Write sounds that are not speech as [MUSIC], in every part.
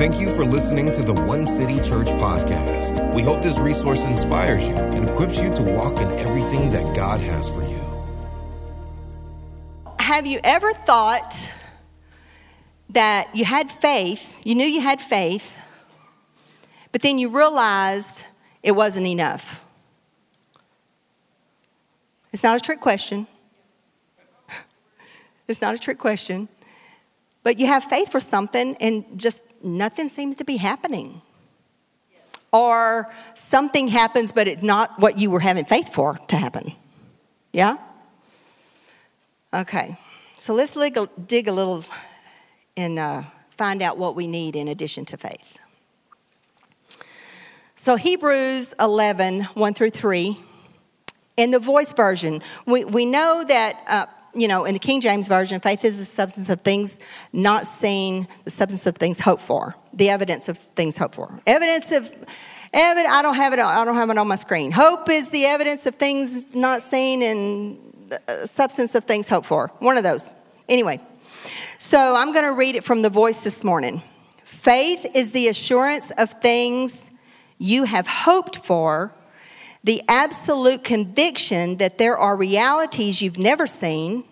Thank you for listening to the One City Church podcast. We hope this resource inspires you and equips you to walk in everything that God has for you. Have you ever thought that you had faith, you knew you had faith, but then you realized it wasn't enough? It's not a trick question. [LAUGHS] It's not a trick question. But you have faith for something and just nothing seems to be happening. Or something happens, but it's not what you were having faith for to happen. Yeah? Okay. So let's dig a little and uh, find out what we need in addition to faith. So, Hebrews 11, 1 through 3, in the voice version, we, we know that. Uh, you know, in the King James Version, faith is the substance of things not seen, the substance of things hoped for, the evidence of things hoped for. Evidence of, evidence, I don't have it, I don't have it on my screen. Hope is the evidence of things not seen and the uh, substance of things hoped for. One of those. Anyway, so I'm going to read it from the voice this morning. Faith is the assurance of things you have hoped for the absolute conviction that there are realities you've never seen.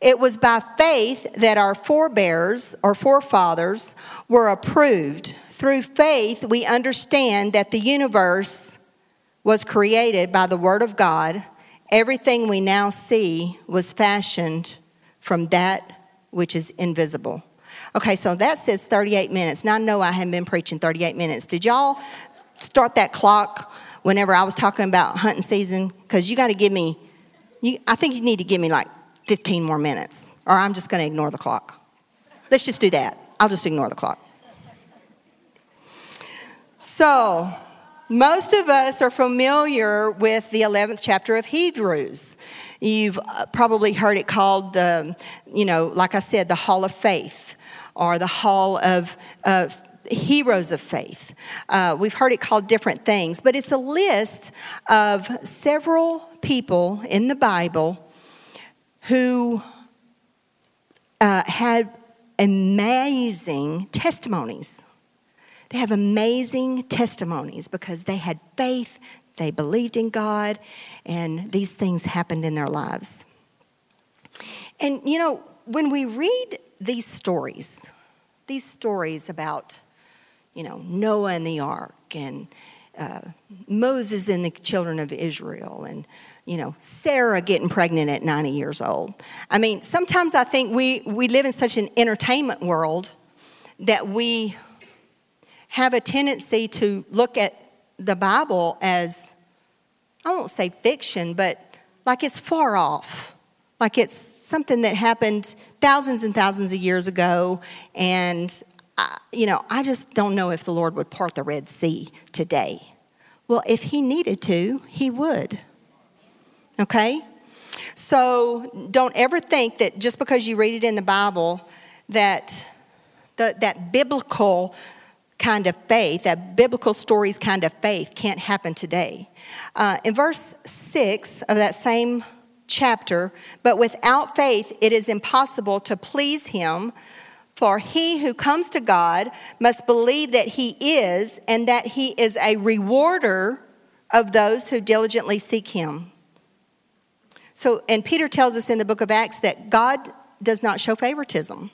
It was by faith that our forebears or forefathers were approved. Through faith, we understand that the universe was created by the Word of God. Everything we now see was fashioned from that which is invisible. Okay, so that says 38 minutes. Now I know I haven't been preaching 38 minutes. Did y'all start that clock whenever I was talking about hunting season because you got to give me, you, I think you need to give me like 15 more minutes or I'm just going to ignore the clock. Let's just do that. I'll just ignore the clock. So, most of us are familiar with the 11th chapter of Hebrews. You've uh, probably heard it called the, you know, like I said, the Hall of Faith or the Hall of, of heroes of faith. Uh, we've heard it called different things, but it's a list of several people in the Bible who uh, had amazing testimonies. They have amazing testimonies because they had faith, they believed in God, and these things happened in their lives. And you know, when we read these stories, these stories about you know, Noah and the ark and uh, Moses and the children of Israel and, you know, Sarah getting pregnant at 90 years old. I mean, sometimes I think we, we live in such an entertainment world that we have a tendency to look at the Bible as, I won't say fiction, but like it's far off. Like it's something that happened thousands and thousands of years ago, and You know, I just don't know if the Lord would part the Red Sea today. Well, if He needed to, He would. Okay? So don't ever think that just because you read it in the Bible, that the, that biblical kind of faith, that biblical stories kind of faith can't happen today. Uh, in verse 6 of that same chapter, but without faith it is impossible to please him. For he who comes to God must believe that he is, and that he is a rewarder of those who diligently seek him. So, and Peter tells us in the book of Acts that God does not show favoritism.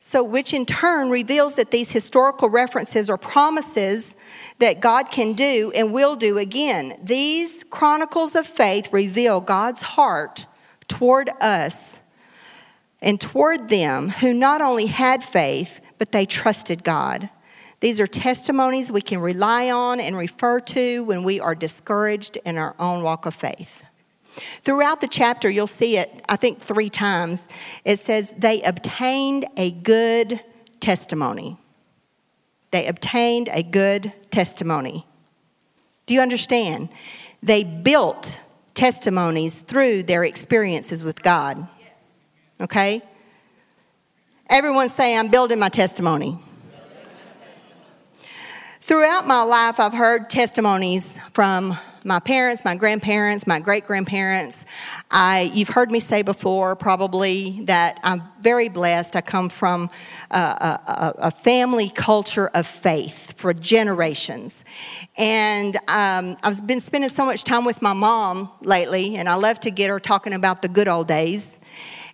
So, which in turn reveals that these historical references are promises that God can do and will do again. These chronicles of faith reveal God's heart toward us and toward them who not only had faith, but they trusted God. These are testimonies we can rely on and refer to when we are discouraged in our own walk of faith. Throughout the chapter, you'll see it, I think, three times. It says, They obtained a good testimony. They obtained a good testimony. Do you understand? They built testimonies through their experiences with God okay? Everyone say, I'm building my testimony. Throughout my life, I've heard testimonies from my parents, my grandparents, my great grandparents. You've heard me say before, probably, that I'm very blessed. I come from a, a, a family culture of faith for generations. And um, I've been spending so much time with my mom lately, and I love to get her talking about the good old days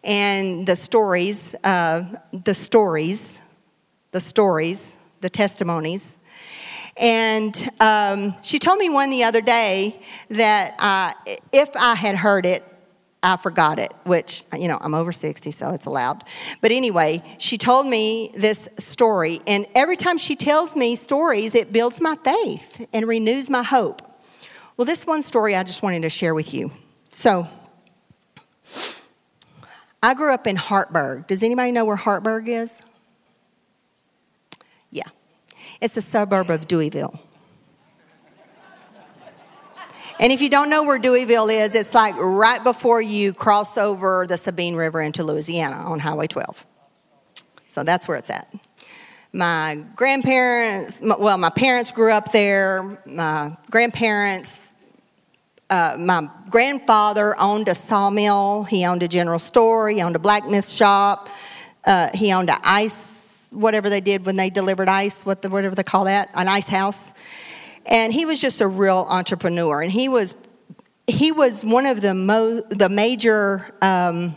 and the stories, uh, the stories, the stories, the testimonies. And um, she told me one the other day that uh, if I had heard it, I forgot it, which, you know, I'm over 60, so it's allowed. But anyway, she told me this story, and every time she tells me stories, it builds my faith and renews my hope. Well, this one story I just wanted to share with you. So, I grew up in Hartburg. Does anybody know where Hartburg is? Yeah, it's a suburb of Deweyville. And if you don't know where Deweyville is, it's like right before you cross over the Sabine River into Louisiana on Highway 12. So that's where it's at. My grandparents, well, my parents grew up there. My grandparents, uh, my grandfather owned a sawmill. He owned a general store. He owned a blacksmith shop. Uh, he owned an ice, whatever they did when they delivered ice, what the, whatever they call that, an ice house. And he was just a real entrepreneur. And he was, he was one of the, mo- the major um,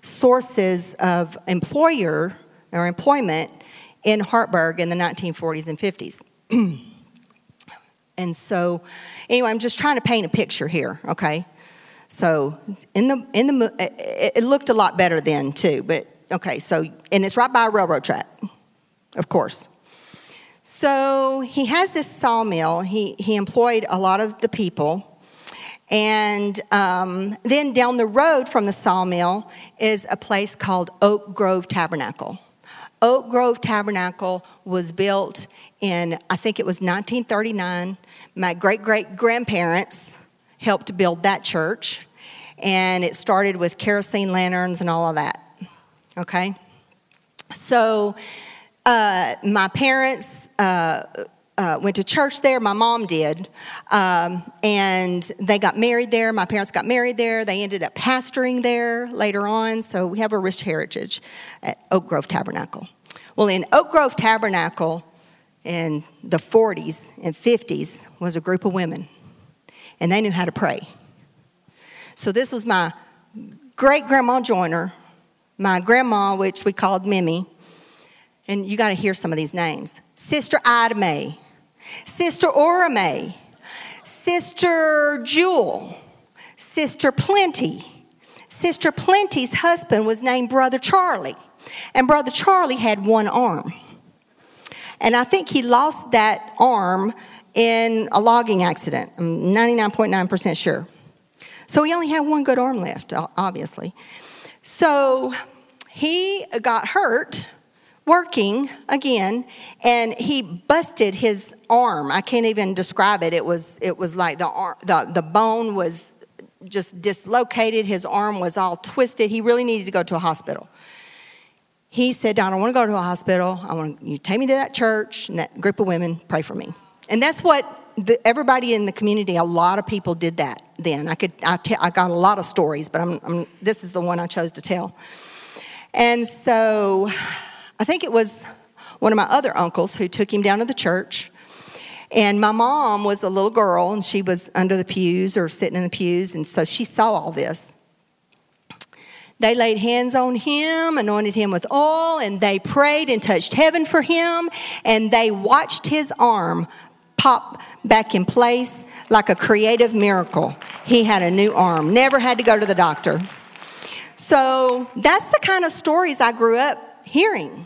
sources of employer or employment in Hartburg in the 1940s and 50s. [CLEARS THROAT] and so, anyway, I'm just trying to paint a picture here, okay? So, in the, in the, it, looked a lot better then too, but okay, so, and it's right by a railroad track, of course. So he has this sawmill. He, he employed a lot of the people. And um, then down the road from the sawmill is a place called Oak Grove Tabernacle. Oak Grove Tabernacle was built in, I think it was 1939. My great great grandparents helped build that church. And it started with kerosene lanterns and all of that. Okay? So, uh, my parents uh, uh, went to church there. My mom did. Um, and they got married there. My parents got married there. They ended up pastoring there later on. So we have a rich heritage at Oak Grove Tabernacle. Well, in Oak Grove Tabernacle in the 40s and 50s was a group of women, and they knew how to pray. So this was my great grandma Joyner, my grandma, which we called Mimi, and you got to hear some of these names. Sister Ida May, Sister Ora May, Sister Jewel, Sister Plenty. Sister Plenty's husband was named Brother Charlie, and Brother Charlie had one arm. And I think he lost that arm in a logging accident. I'm 99.9% sure. So he only had one good arm left, obviously. So he got hurt working again and he busted his arm. I can't even describe it. It was it was like the arm the, the bone was just dislocated. His arm was all twisted. He really needed to go to a hospital. He said don i want to go to a hospital. I want you take me to that church and that group of women. Pray for me. And that's what the, everybody in the community a lot of people did that then. I could I, I got a lot of stories but I'm, I'm this is the one i chose to tell. And so I think it was one of my other uncles who took him down to the church. And my mom was a little girl, and she was under the pews or sitting in the pews, and so she saw all this. They laid hands on him, anointed him with oil, and they prayed and touched heaven for him, and they watched his arm pop back in place like a creative miracle. He had a new arm, never had to go to the doctor. So that's the kind of stories I grew up hearing.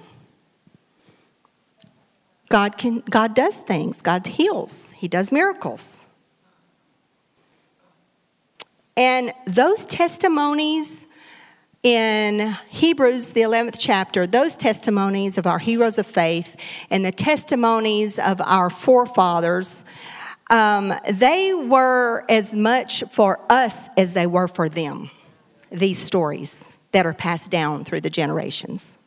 God, can, God does things, God heals, He does miracles. And those testimonies in Hebrews, the 11th chapter, those testimonies of our heroes of faith and the testimonies of our forefathers, um, they were as much for us as they were for them, these stories that are passed down through the generations.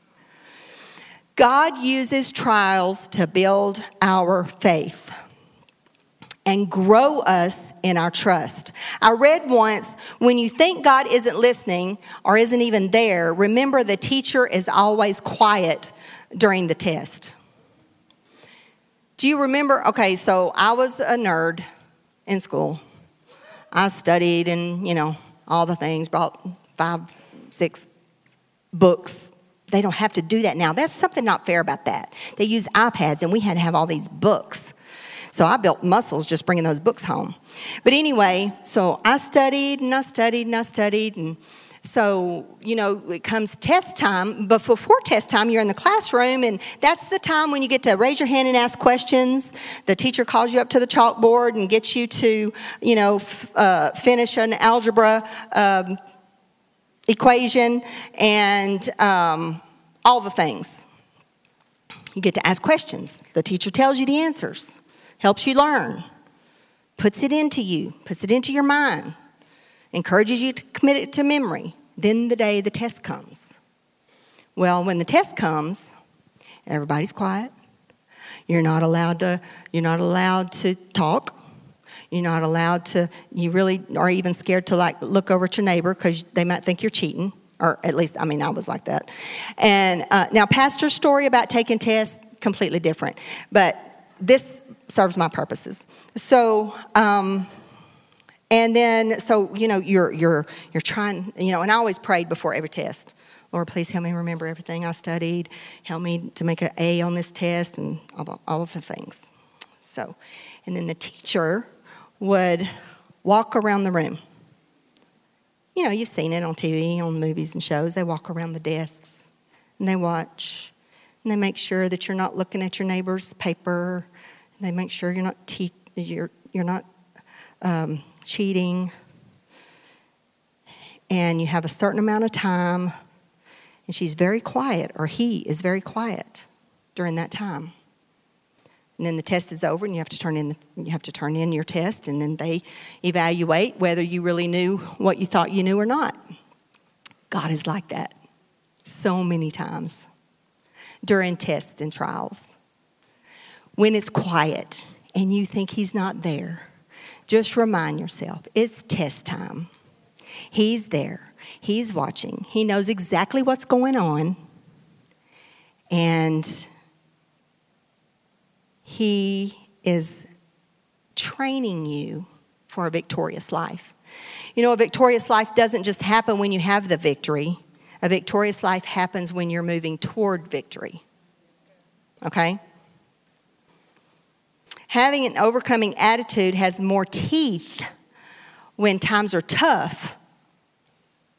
God uses trials to build our faith and grow us in our trust. I read once when you think God isn't listening or isn't even there, remember the teacher is always quiet during the test. Do you remember? Okay, so I was a nerd in school. I studied and, you know, all the things, brought five, six books. They don't have to do that now. That's something not fair about that. They use iPads and we had to have all these books. So I built muscles just bringing those books home. But anyway, so I studied and I studied and I studied and so, you know, it comes test time, but before test time, you're in the classroom, and that's the time when you get to raise your hand and ask questions. The teacher calls you up to the chalkboard and gets you to, you know, uh, finish an algebra um, equation and um, all the things. You get to ask questions. The teacher tells you the answers, helps you learn, puts it into you, puts it into your mind encourages you to commit it to memory. Then the day the test comes. Well, when the test comes, everybody's quiet. You're not allowed to, you're not allowed to talk. You're not allowed to, you really are even scared to like look over at your neighbor because they might think you're cheating. Or at least, I mean, I was like that. And uh, now, Pastor's story about taking tests, completely different. But this serves my purposes. So, um, and then, so, you know, you're, you're, you're trying, you know, and I always prayed before every test. Lord, please help me remember everything I studied. Help me to make an A on this test and all, all of the things. So, and then the teacher would walk around the room. You know, you've seen it on TV, on movies and shows. They walk around the desks and they watch and they make sure that you're not looking at your neighbor's paper. And they make sure you're not te- you're, you're not um, cheating, and you have a certain amount of time, and she's very quiet, or he is very quiet during that time. And then the test is over, and you have to turn in you have to turn in your test, and then they evaluate whether you really knew what you thought you knew or not. God is like that so many times during tests and trials. When it's quiet and you think He's not there, just remind yourself it's test time. He's there, He's watching, He knows exactly what's going on, and He is training you for a victorious life. You know, a victorious life doesn't just happen when you have the victory. A victorious life happens when you're moving toward victory. Okay? having an overcoming attitude has more teeth when times are tough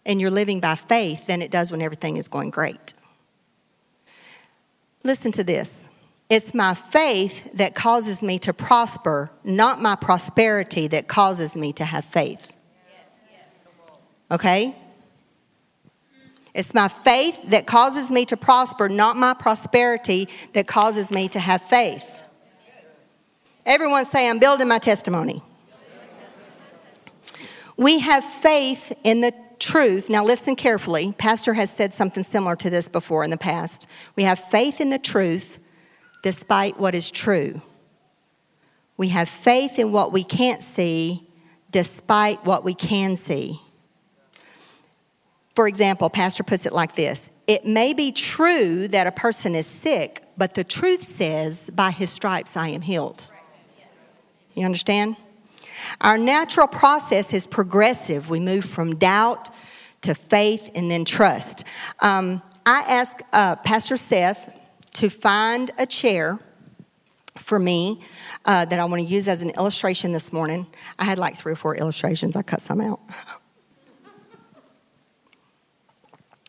and you're living by faith than it does when everything is going great. Listen to this. It's my faith that causes me to prosper, not my prosperity that causes me to have faith. Okay? It's my faith that causes me to prosper, not my prosperity that causes me to have faith. Everyone say, I'm building my testimony. We have faith in the truth. Now, listen carefully. Pastor has said something similar to this before in the past. We have faith in the truth despite what is true. We have faith in what we can't see despite what we can see. For example, Pastor puts it like this It may be true that a person is sick, but the truth says, By his stripes I am healed. You understand? Our natural process is progressive. We move from doubt to faith and then trust. Um, I asked uh, Pastor Seth to find a chair for me uh, that I want to use as an illustration this morning. I had like three or four illustrations, I cut some out. [LAUGHS]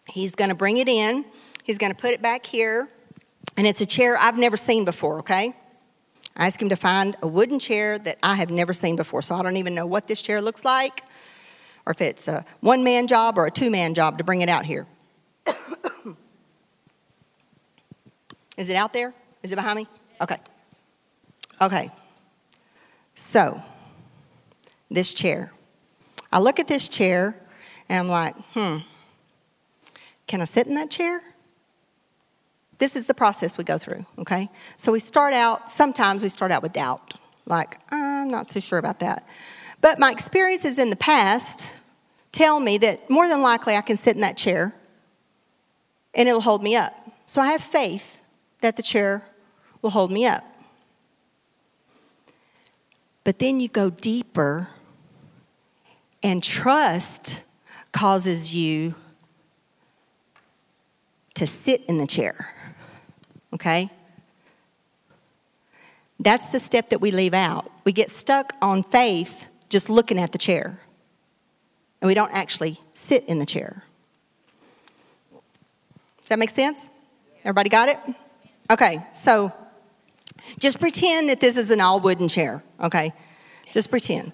He's going to bring it in, he's going to put it back here, and it's a chair I've never seen before, okay? I asked him to find a wooden chair that I have never seen before. So I don't even know what this chair looks like or if it's a one man job or a two man job to bring it out here. [COUGHS] Is it out there? Is it behind me? Okay. Okay. So, this chair. I look at this chair and I'm like, hmm, can I sit in that chair? this is the process we go through, okay? So we start out, sometimes we start out with doubt, like, I'm not so sure about that. But my experiences in the past tell me that more than likely I can sit in that chair and it'll hold me up. So I have faith that the chair will hold me up. But then you go deeper, and trust causes you to sit in the chair. Okay? That's the step that we leave out. We get stuck on faith just looking at the chair, and we don't actually sit in the chair. Does that make sense? Everybody got it? Okay, so just pretend that this is an all wooden chair, okay? Just pretend.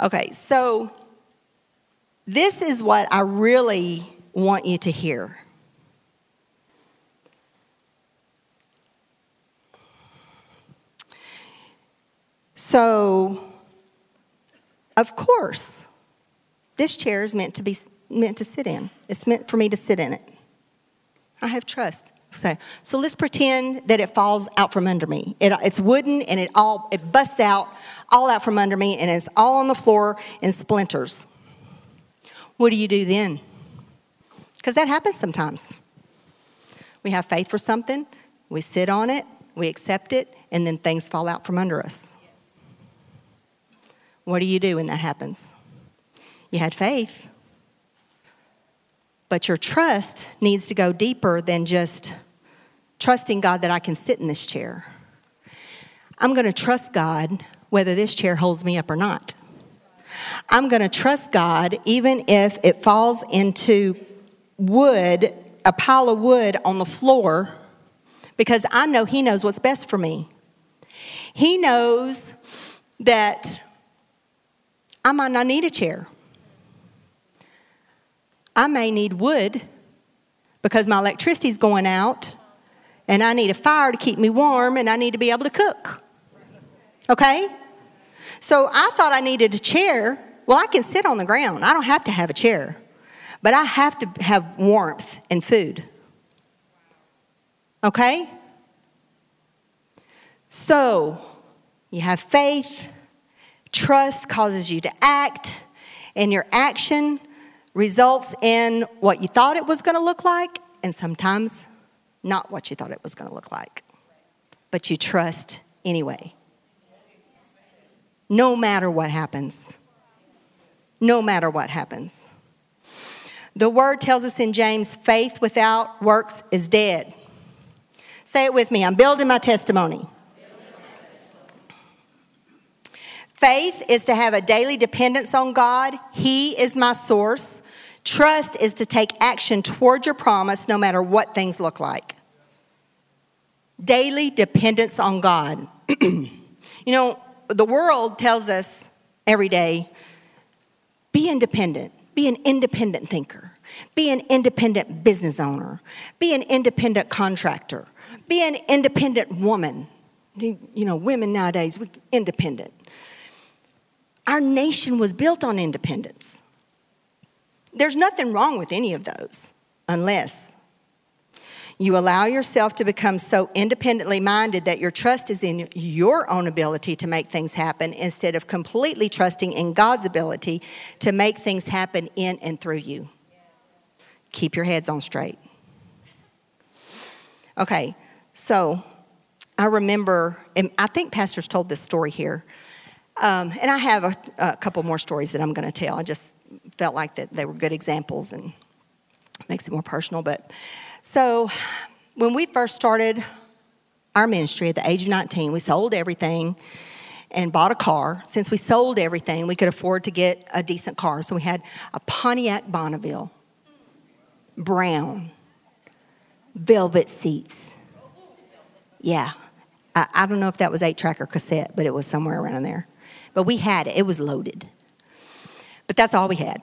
Okay, so this is what I really want you to hear. So, of course, this chair is meant to be meant to sit in. It's meant for me to sit in it. I have trust. So, so let's pretend that it falls out from under me. It, it's wooden and it all it busts out all out from under me and it's all on the floor in splinters. What do you do then? Because that happens sometimes. We have faith for something, we sit on it, we accept it, and then things fall out from under us. What do you do when that happens? You had faith. But your trust needs to go deeper than just trusting God that I can sit in this chair. I'm going to trust God whether this chair holds me up or not. I'm going to trust God even if it falls into wood, a pile of wood on the floor, because I know He knows what's best for me. He knows that I might not need a chair. I may need wood because my electricity's going out and I need a fire to keep me warm and I need to be able to cook. Okay? So I thought I needed a chair. Well, I can sit on the ground. I don't have to have a chair. But I have to have warmth and food. Okay? So, you have faith, Trust causes you to act, and your action results in what you thought it was going to look like, and sometimes not what you thought it was going to look like. But you trust anyway. No matter what happens. No matter what happens. The word tells us in James faith without works is dead. Say it with me I'm building my testimony. Faith is to have a daily dependence on God. He is my source. Trust is to take action toward your promise no matter what things look like. Daily dependence on God. [CLEARS THROAT] you know, the world tells us every day be independent, be an independent thinker, be an independent business owner, be an independent contractor, be an independent woman. You know, women nowadays, we independent. Our nation was built on independence. There's nothing wrong with any of those unless you allow yourself to become so independently minded that your trust is in your own ability to make things happen instead of completely trusting in God's ability to make things happen in and through you. Keep your heads on straight. Okay, so I remember, and I think pastors told this story here. Um, and I have a, a, couple more stories that I'm going to tell. I just felt like that they were good examples and makes it more personal. But so when we first started our ministry at the age of 19, we sold everything and bought a car. Since we sold everything, we could afford to get a decent car. So we had a Pontiac Bonneville, brown, velvet seats. Yeah. I, I don't know if that was eight track or cassette, but it was somewhere around there. But we had it, it was loaded. But that's all we had.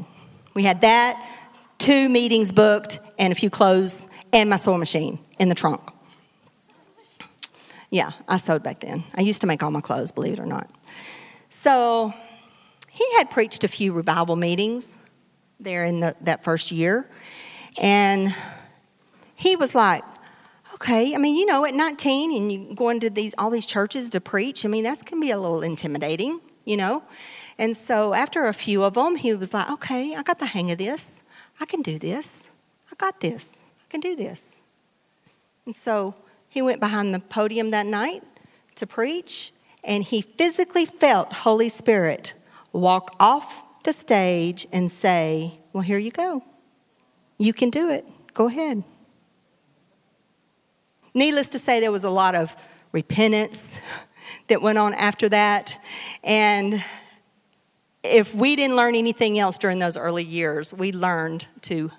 We had that, two meetings booked, and a few clothes, and my sewing machine in the trunk. Yeah, I sewed back then. I used to make all my clothes, believe it or not. So he had preached a few revival meetings there in the, that first year. And he was like, okay, I mean, you know, at 19 and you go into these all these churches to preach, I mean, that's can be a little intimidating, you know. And so after a few of them, he was like, okay, I got the hang of this. I can do this. I got this. I can do this. And so he went behind the podium that night to preach, and he physically felt Holy Spirit walk off the stage and say, Well, here you go. You can do it. Go ahead. Needless to say, there was a lot of repentance [LAUGHS] that went on after that. And if we didn't learn anything else during those early years, we learned to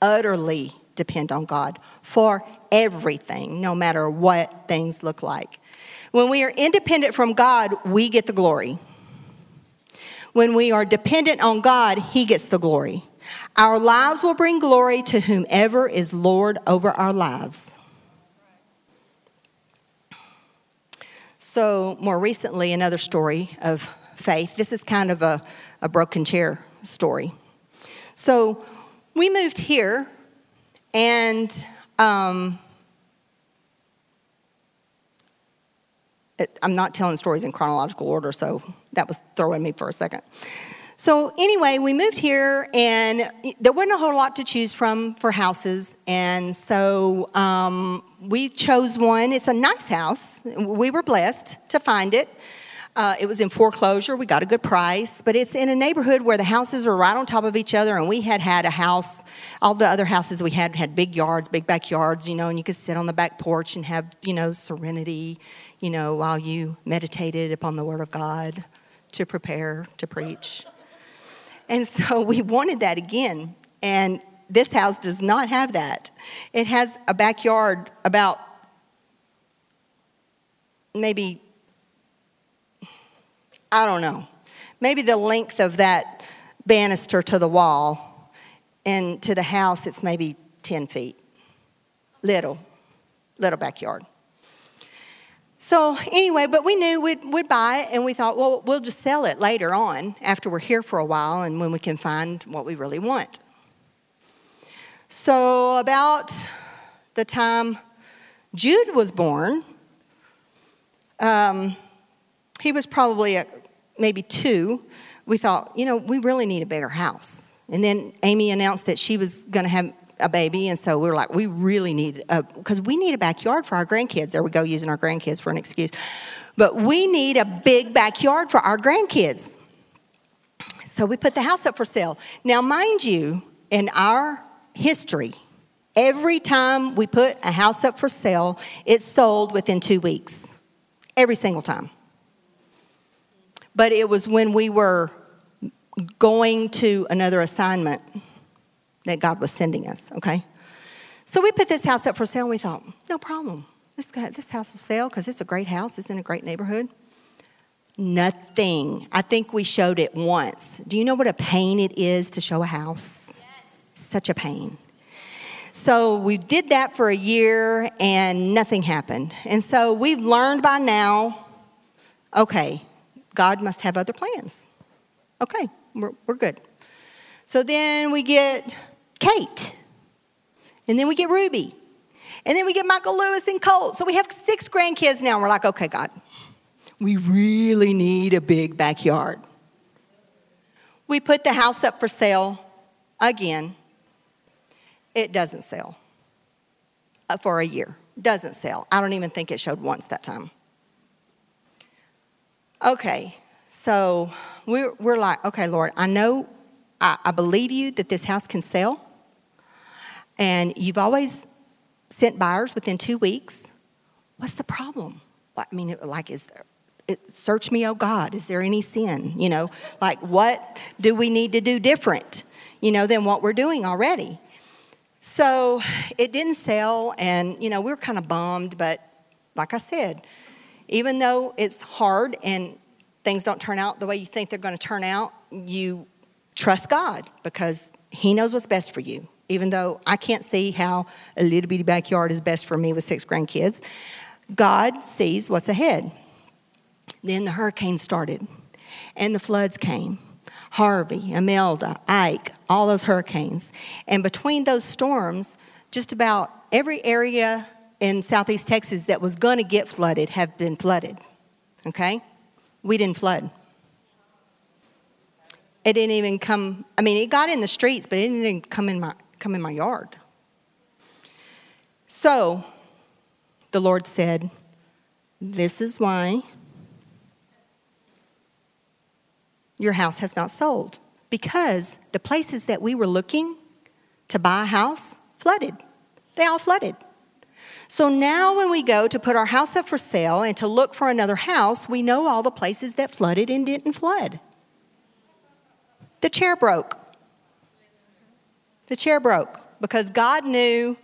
utterly depend on God for everything, no matter what things look like. When we are independent from God, we get the glory. When we are dependent on God, He gets the glory. Our lives will bring glory to whomever is Lord over our lives. So, more recently, another story of faith. This is kind of a, a broken chair story. So, we moved here, and um, it, I'm not telling stories in chronological order, so that was throwing me for a second. So, anyway, we moved here, and there wasn't a whole lot to choose from for houses. And so um, we chose one. It's a nice house. We were blessed to find it. Uh, it was in foreclosure. We got a good price, but it's in a neighborhood where the houses are right on top of each other. And we had had a house. All the other houses we had had big yards, big backyards, you know, and you could sit on the back porch and have, you know, serenity, you know, while you meditated upon the Word of God to prepare to preach. And so [LAUGHS] we wanted that again. And this house does not have that. It has a backyard about maybe, I don't know, maybe the length of that banister to the wall. And to the house, it's maybe 10 feet. Little, little backyard. So, anyway, but we knew we'd, we'd buy it and we thought, well, we'll just sell it later on after we're here for a while and when we can find what we really want. So, about the time Jude was born, um, he was probably a, maybe two. We thought, you know, we really need a bigger house. And then Amy announced that she was going to have a baby, and so we were like, we really need a because we need a backyard for our grandkids. There we go, using our grandkids for an excuse, but we need a big backyard for our grandkids. So we put the house up for sale. Now, mind you, in our history, every time we put a house up for sale, it sold within two weeks. Every single time. But it was when we were going to another assignment that God was sending us, okay? So we put this house up for sale and we thought, no problem. This, this house will sell because it's a great house, it's in a great neighborhood. Nothing. I think we showed it once. Do you know what a pain it is to show a house? Yes. Such a pain. So we did that for a year and nothing happened. And so we've learned by now okay, God must have other plans. Okay, we're, we're good. So then we get Kate. And then we get Ruby. And then we get Michael Lewis and Colt. So we have six grandkids now. We're like, okay, God, we really need a big backyard. We put the house up for sale again. It doesn't sell uh, for a year. Doesn't sell. I don't even think it showed once that time. Okay, so we're, we're like, okay, Lord, I know, I, I believe you that this house can sell. And you've always sent buyers within two weeks. What's the problem? I mean, like, is there, it, search me, oh God, is there any sin? You know, like, what do we need to do different, you know, than what we're doing already? So it didn't sell, and, you know, we were kind of bummed, but like I said, even though it's hard and things don't turn out the way you think they're going to turn out, you trust God because He knows what's best for you even though I can't see how a little bitty backyard is best for me with six grandkids, God sees what's ahead. Then the hurricane started and the floods came. Harvey, Imelda, Ike, all those hurricanes. And between those storms, just about every area in southeast Texas that was going to get flooded have been flooded. Okay? We didn't flood. It didn't even come, I mean, it got in the streets, but it didn't come in my, come in my yard. So the Lord said, This is why your house has not sold. Because the places that we were looking to buy a house flooded. They all flooded. So now, when we go to put our house up for sale and to look for another house, we know all the places that flooded and didn't flood. The chair broke. The chair broke because God knew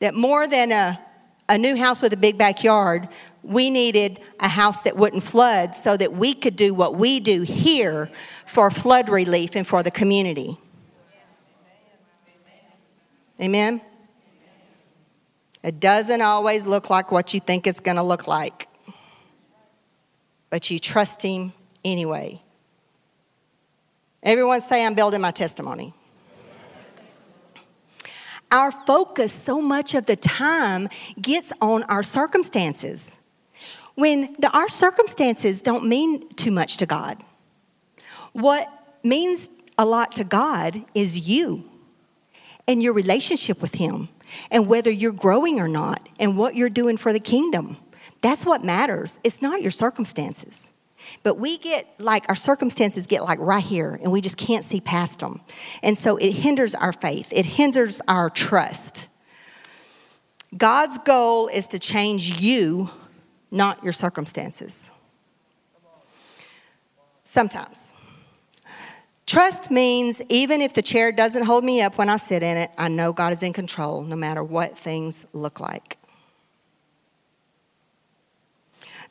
that more than a, a new house with a big backyard, we needed a house that wouldn't flood so that we could do what we do here for flood relief and for the community. Amen? It doesn't always look like what you think it's going to look like, but you trust Him anyway. Everyone say, I'm building my testimony. Our focus so much of the time gets on our circumstances when the, our circumstances don't mean too much to God. What means a lot to God is you and your relationship with Him and whether you're growing or not and what you're doing for the kingdom. That's what matters. It's not your circumstances. But we get like our circumstances get like right here and we just can't see past them. And so it hinders our faith, it hinders our trust. God's goal is to change you, not your circumstances. Sometimes. Trust means even if the chair doesn't hold me up when I sit in it, I know God is in control no matter what things look like.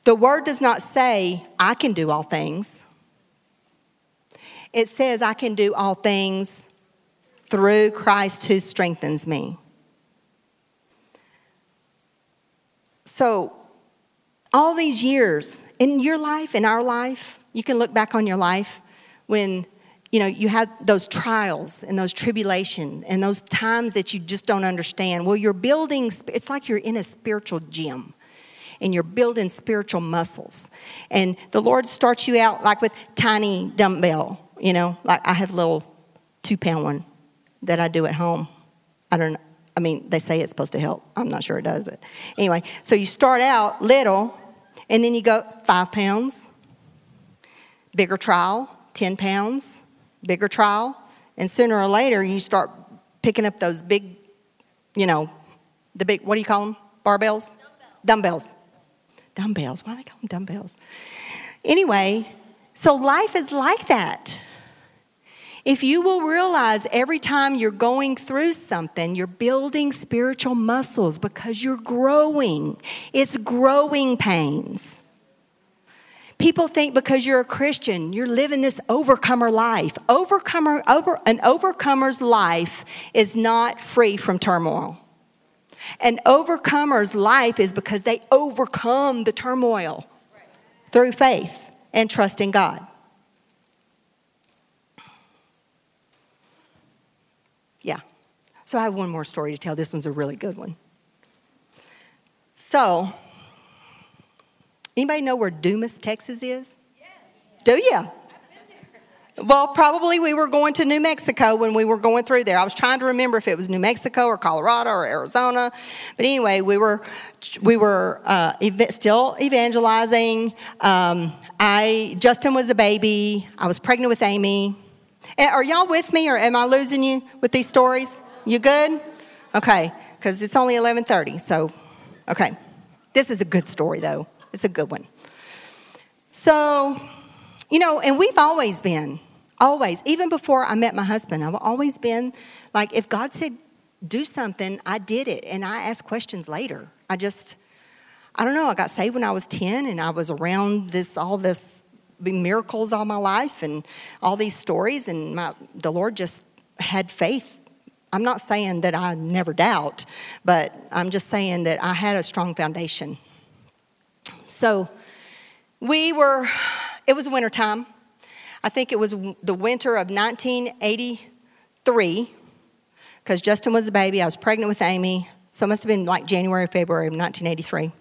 The word does not say, I can do all things. It says, I can do all things through Christ who strengthens me. So, all these years in your life, in our life, you can look back on your life when you know, you have those trials and those tribulation and those times that you just don't understand. Well, you're building, it's like you're in a spiritual gym and you're building spiritual muscles. And the Lord starts you out like with tiny dumbbell, you know, like I have a little two pound one that I do at home. I don't I mean, they say it's supposed to help. I'm not sure it does, but anyway. So you start out little, and then you go five pounds, bigger trial, 10 pounds, bigger trial, and sooner or later you start picking up those big, you know, the big, what do you call them? Barbells? Dumbbells. Dumbbells. Why do they call them dumbbells? Anyway, so life is like that. If you will realize every time you're going through something, you're building spiritual muscles because you're growing. It's growing pains. People think because you're a Christian, you're living this overcomer life. Overcomer, over, an overcomer's life is not free from turmoil. An overcomer's life is because they overcome the turmoil through faith and trust in God. Yeah. So I have one more story to tell. This one's a really good one. So, Anybody know where Dumas, Texas is? Yes. Do you? Well, probably we were going to New Mexico when we were going through there. I was trying to remember if it was New Mexico or Colorado or Arizona, but anyway, we were we were uh, ev- still evangelizing. Um, I Justin was a baby. I was pregnant with Amy. Are y'all with me, or am I losing you with these stories? You good? Okay, because it's only eleven thirty. So, okay, this is a good story though. It's a good one. So, you know, and we've always been, always, even before I met my husband, I've always been like, if God said do something, I did it. And I asked questions later. I just, I don't know, I got saved when I was 10 and I was around this, all this miracles all my life and all these stories. And my, the Lord just had faith. I'm not saying that I never doubt, but I'm just saying that I had a strong foundation. So we were, it was wintertime. I think it was the winter of 1983 because Justin was a baby. I was pregnant with Amy. So it must have been like January, February of 1983.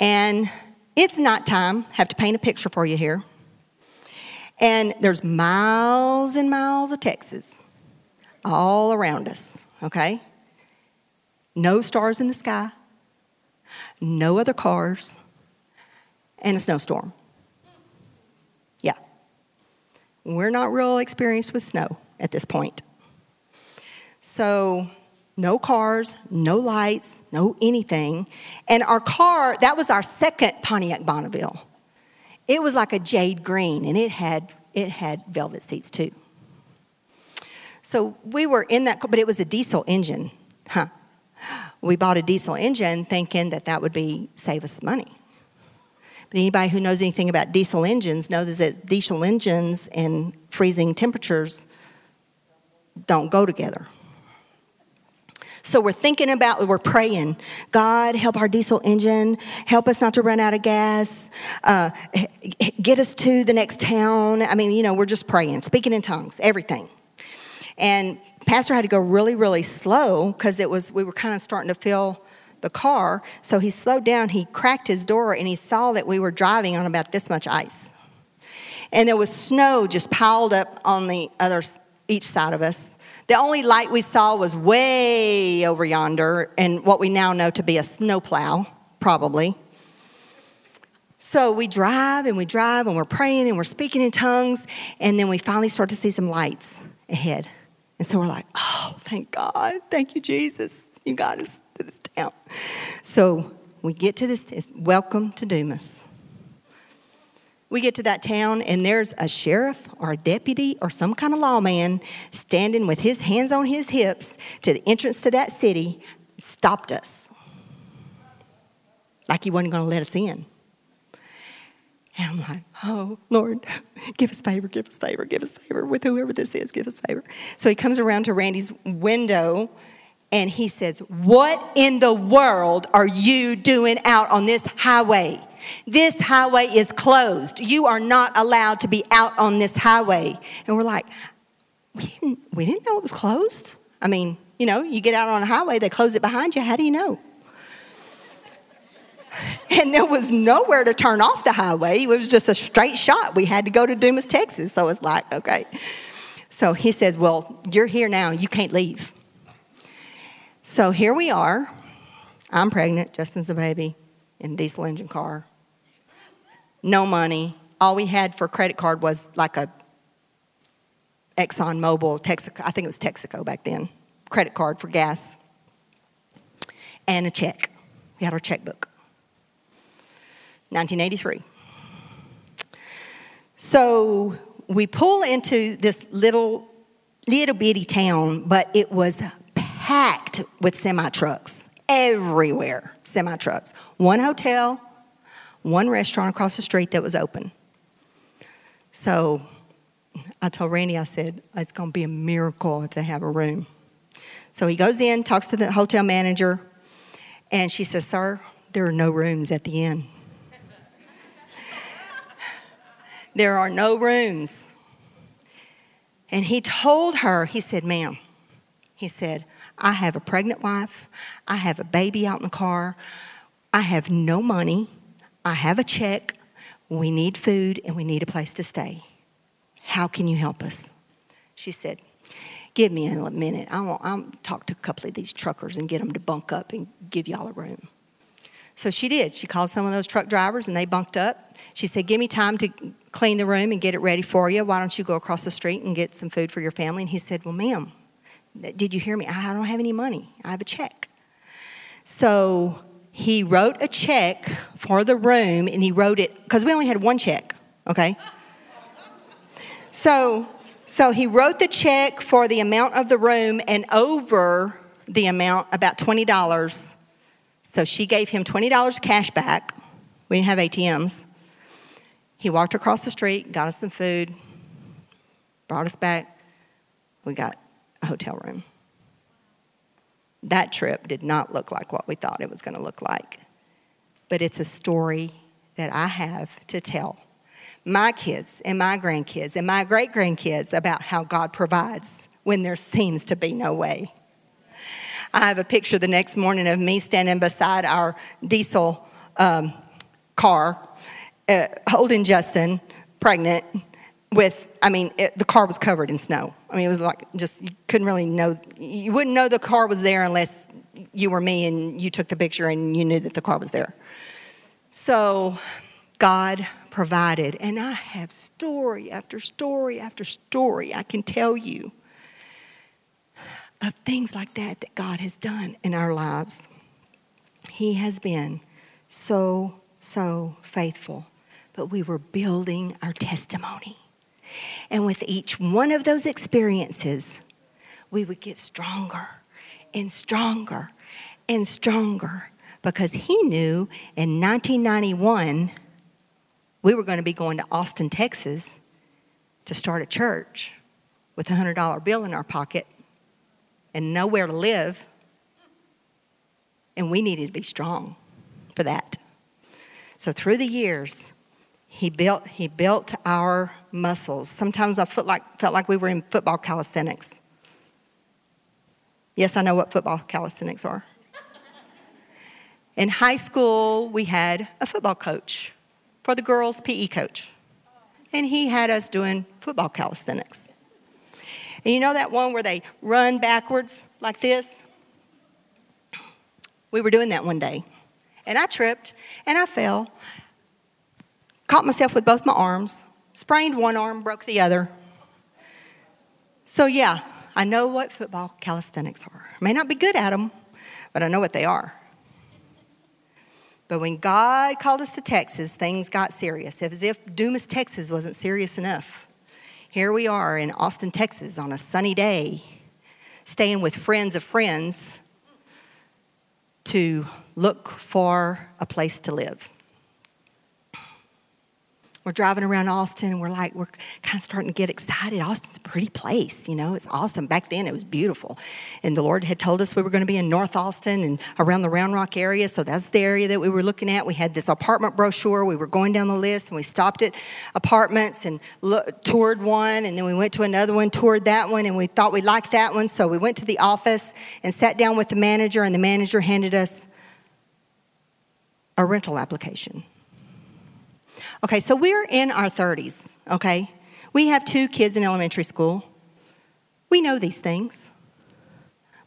And it's nighttime. Have to paint a picture for you here. And there's miles and miles of Texas all around us, okay? No stars in the sky, no other cars, and a snowstorm. Yeah. We're not real experienced with snow at this point. So, no cars, no lights, no anything. And our car, that was our second Pontiac Bonneville. It was like a jade green and it had it had velvet seats too. So we were in that but it was a diesel engine. Huh. We bought a diesel engine thinking that that would be save us money. But anybody who knows anything about diesel engines knows that diesel engines and freezing temperatures don't go together. So we're thinking about, we're praying, God, help our diesel engine, help us not to run out of gas, uh, get us to the next town. I mean, you know, we're just praying, speaking in tongues, everything. And Pastor had to go really, really slow because it was we were kind of starting to fill the car. So he slowed down, he cracked his door, and he saw that we were driving on about this much ice. And there was snow just piled up on the other each side of us. The only light we saw was way over yonder, and what we now know to be a snowplow, probably. So we drive and we drive and we're praying and we're speaking in tongues, and then we finally start to see some lights ahead. And so we're like, oh, thank God. Thank you, Jesus. You got us to this town. So we get to this, welcome to Dumas. We get to that town, and there's a sheriff or a deputy or some kind of lawman standing with his hands on his hips to the entrance to that city, stopped us. Like he wasn't going to let us in. And I'm like, oh, Lord, give us favor, give us favor, give us favor with whoever this is, give us favor. So he comes around to Randy's window and he says, What in the world are you doing out on this highway? This highway is closed. You are not allowed to be out on this highway. And we're like, we didn't, we didn't know it was closed. I mean, you know, you get out on a highway, they close it behind you. How do you know? And there was nowhere to turn off the highway. It was just a straight shot. We had to go to Dumas, Texas. So it's like, okay. So he says, Well, you're here now. You can't leave. So here we are. I'm pregnant. Justin's a baby in a diesel engine car no money. All we had for credit card was like a Exxon Mobil, Texaco, I think it was Texaco back then, credit card for gas, and a check. We had our checkbook. 1983. So we pull into this little, little bitty town, but it was packed with semi trucks everywhere. Semi trucks. One hotel, one restaurant across the street that was open. So I told Randy, I said, it's going to be a miracle if they have a room. So he goes in, talks to the hotel manager, and she says, Sir, there are no rooms at the inn. There are no rooms. And he told her, he said, Ma'am, he said, I have a pregnant wife, I have a baby out in the car, I have no money. I have a check, we need food, and we need a place to stay. How can you help us? She said, Give me a minute. I'll, I'll talk to a couple of these truckers and get them to bunk up and give y'all a room. So she did. She called some of those truck drivers and they bunked up. She said, Give me time to clean the room and get it ready for you. Why don't you go across the street and get some food for your family? And he said, Well, ma'am, did you hear me? I don't have any money. I have a check. So he wrote a check for the room and he wrote it because we only had one check, okay? So, so he wrote the check for the amount of the room and over the amount, about $20. So she gave him $20 cash back. We didn't have ATMs. He walked across the street, got us some food, brought us back. We got a hotel room that trip did not look like what we thought it was going to look like. But it's a story that I have to tell my kids and my grandkids and my great grandkids about how God provides when there seems to be no way. I have a picture the next morning of me standing beside our diesel um, car, uh, holding Justin, pregnant, with, I mean, it, the car was covered in snow. I mean, it was like just, you couldn't really know, you wouldn't know the car was there unless you were me and you took the picture and you knew that the car was there. So God provided. And I have story after story after story I can tell you of things like that that God has done in our lives. He has been so, so faithful. But we were building our testimony. And with each one of those experiences, we would get stronger and stronger and stronger because he knew in 1991 we were going to be going to Austin, Texas to start a church with a $100 bill in our pocket and nowhere to live. And we needed to be strong for that. So through the years, he built, he built our muscles. Sometimes I felt like, felt like we were in football calisthenics. Yes, I know what football calisthenics are. In high school, we had a football coach for the girls' PE coach. And he had us doing football calisthenics. And you know that one where they run backwards like this? We were doing that one day. And I tripped and I fell, caught myself with both my arms, sprained one arm, broke the other. So, yeah, I know what football calisthenics are. I may not be good at them, but I know what they are. But when God called us to Texas, things got serious, as if Dumas, Texas wasn't serious enough. Here we are in Austin, Texas on a sunny day, staying with friends of friends to look for a place to live we're driving around Austin and we're like, we're kind of starting to get excited. Austin's a pretty place, you know, it's awesome. Back then it was beautiful. And the Lord had told us we were going to be in North Austin and around the Round Rock area. So that's the area that we were looking at. We had this apartment brochure. We were going down the list and we stopped at apartments and looked, toured one. And then we went to another one, toured that one, and we thought we liked that one. So we went to the office and sat down with the manager, and the manager handed us a rental application. Okay, so we're in our 30s, okay? We have two kids in elementary school. We know these things.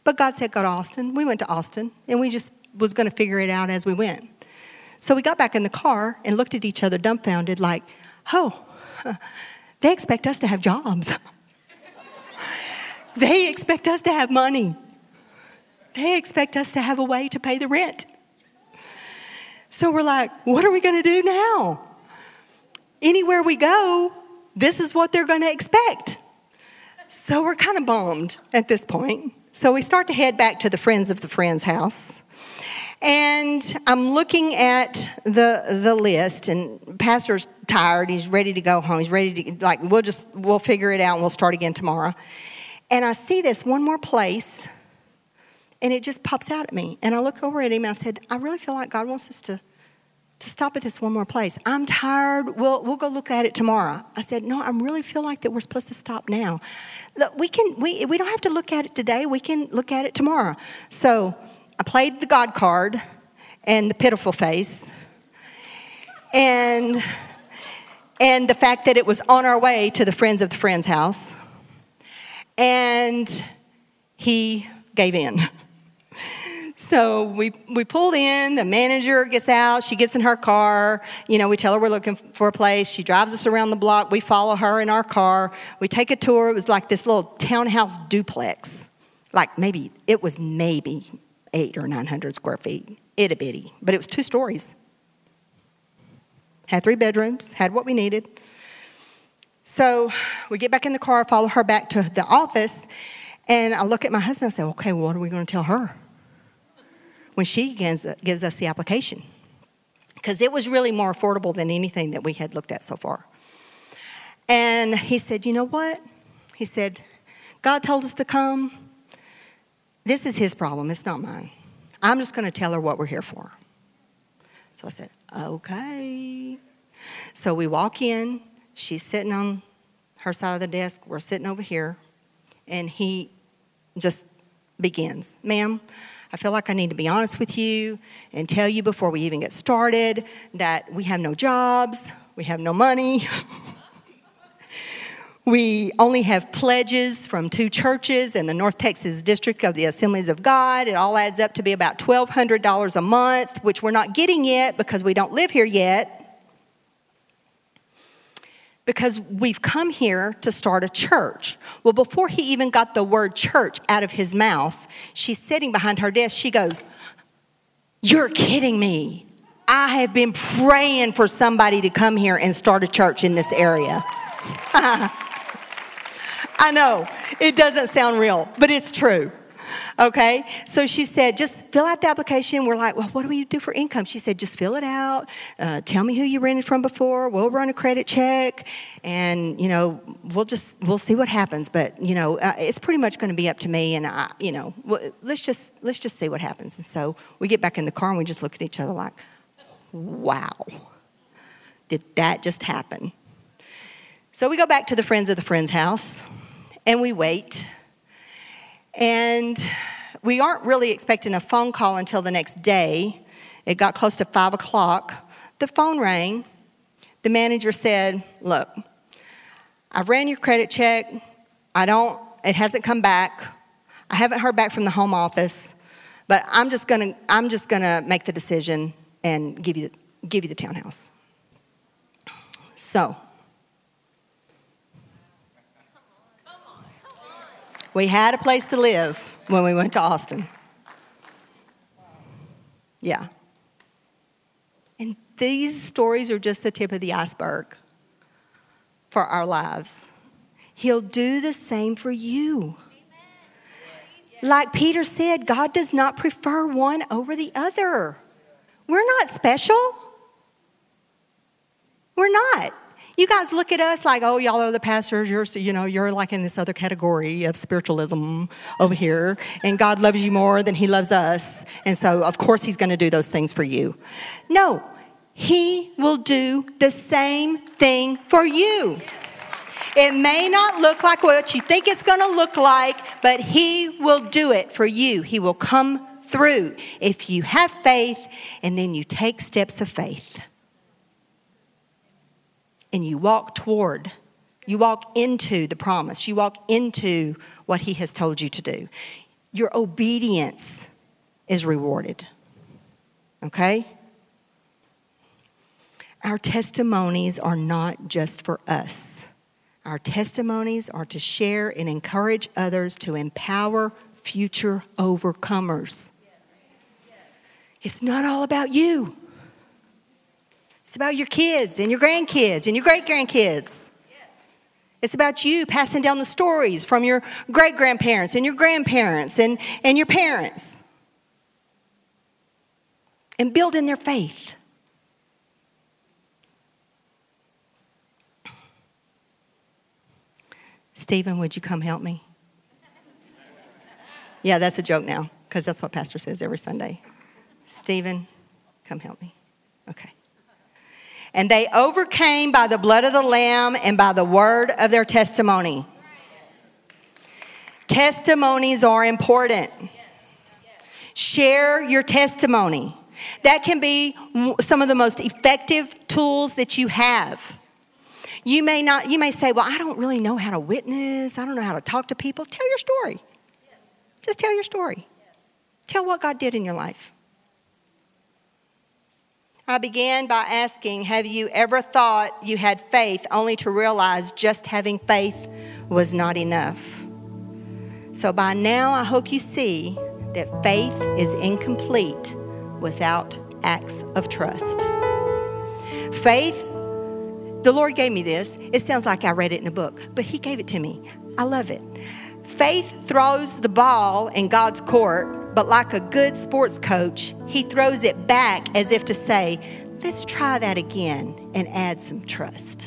But God said go to Austin. We went to Austin, and we just was going to figure it out as we went. So we got back in the car and looked at each other dumbfounded, like, oh, [LAUGHS] they expect us to have jobs. [LAUGHS] they expect us to have money. They expect us to have a way to pay the rent. So we're like, what are we going to do now? Anywhere we go, this is what they're going to expect. So we're kind of bummed at this point. So we start to head back to the friends of the friend's house. And I'm looking at the the list, and Pastor's tired. He's ready to go home. He's ready to like we'll just we'll figure it out and we'll start again tomorrow. And I see this one more place, and it just pops out at me. And I look over at him and I said, I really feel like God wants us to to stop at this one more place. I'm tired. We'll, we'll go look at it tomorrow. I said, No, I really feel like that we're supposed to stop now. Look, we, can, we, we don't have to look at it today. We can look at it tomorrow. So I played the God card and the pitiful face and, and the fact that it was on our way to the friends of the friend's house. And he gave in. So we, we pulled in, the manager gets out, she gets in her car. You know, we tell her we're looking for a place. She drives us around the block. We follow her in our car. We take a tour. It was like this little townhouse duplex. Like maybe, it was maybe eight or 900 square feet, itty bitty, but it was two stories. Had three bedrooms, had what we needed. So we get back in the car, follow her back to the office, and I look at my husband and say, okay, what are we going to tell her? When she gives, gives us the application because it was really more affordable than anything that we had looked at so far. And he said, You know what? He said, God told us to come. This is his problem, it's not mine. I'm just going to tell her what we're here for. So I said, Okay. So we walk in, she's sitting on her side of the desk, we're sitting over here, and he just begins. Ma'am, I feel like I need to be honest with you and tell you before we even get started that we have no jobs, we have no money. [LAUGHS] we only have pledges from two churches in the North Texas district of the Assemblies of God. It all adds up to be about $1,200 a month, which we're not getting yet because we don't live here yet because we've come here to start a church. Well, before he even got the word church out of his mouth, she's sitting behind her desk. She goes, You're kidding me. I have been praying for somebody to come here and start a church in this area. [LAUGHS] I know, it doesn't sound real, but it's true. Okay? So she said, just fill out the application. We're like, well, what do we do for income? She said, just fill it out. Uh, tell me who you rented from before. We'll run a credit check. And, you know, we'll just, we'll see what happens. But, you know, uh, it's pretty much going to be up to me. And, I, you know, let's just, let's just see what happens. And so we get back in the car and we just look at each other like, wow, did that just happen? So we go back to the Friends of the Friends house and we wait and we aren't really expecting a phone call until the next day. It got close to five o'clock. The phone rang. The manager said, Look, I ran your credit check. I don't, it hasn't come back. I haven't heard back from the home office, but I'm just gonna, I'm just gonna make the decision and give you, give you the townhouse. So, We had a place to live when we went to Austin. Yeah. And these stories are just the tip of the iceberg for our lives. He'll do the same for you. Like Peter said, God does not prefer one over the other. We're not special. We're not. You guys look at us like, oh, y'all are the pastors. You're, you know, you're like in this other category of spiritualism over here, and God loves you more than He loves us, and so of course He's going to do those things for you. No, He will do the same thing for you. It may not look like what you think it's going to look like, but He will do it for you. He will come through if you have faith and then you take steps of faith and you walk toward, you walk into the promise, you walk into what He has told you to do. Your obedience is rewarded. Okay? Our testimonies are not just for us. Our testimonies are to share and encourage others to empower future overcomers. It's not all about you. It's about your kids and your grandkids and your great grandkids. It's about you passing down the stories from your great grandparents and your grandparents and, and your parents and building their faith. Stephen, would you come help me? Yeah, that's a joke now because that's what Pastor says every Sunday. Stephen, come help me. Okay. And they overcame by the blood of the Lamb and by the word of their testimony. Testimonies are important. Share your testimony. That can be some of the most effective tools that you have. You may not you may say, "Well, I don't really know how to witness. I don't know how to talk to people." Tell your story. Just tell your story. Tell what God did in your life. I began by asking Have you ever thought you had faith only to realize just having faith was not enough? So by now, I hope you see that faith is incomplete without acts of trust. Faith, the Lord gave me this. It sounds like I read it in a book, but He gave it to me. I love it. Faith throws the ball in God's court, but like a good sports coach, he throws it back as if to say, let's try that again and add some trust.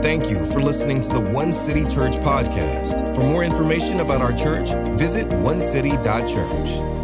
Thank you for listening to the One City Church podcast. For more information about our church, visit onecity.church.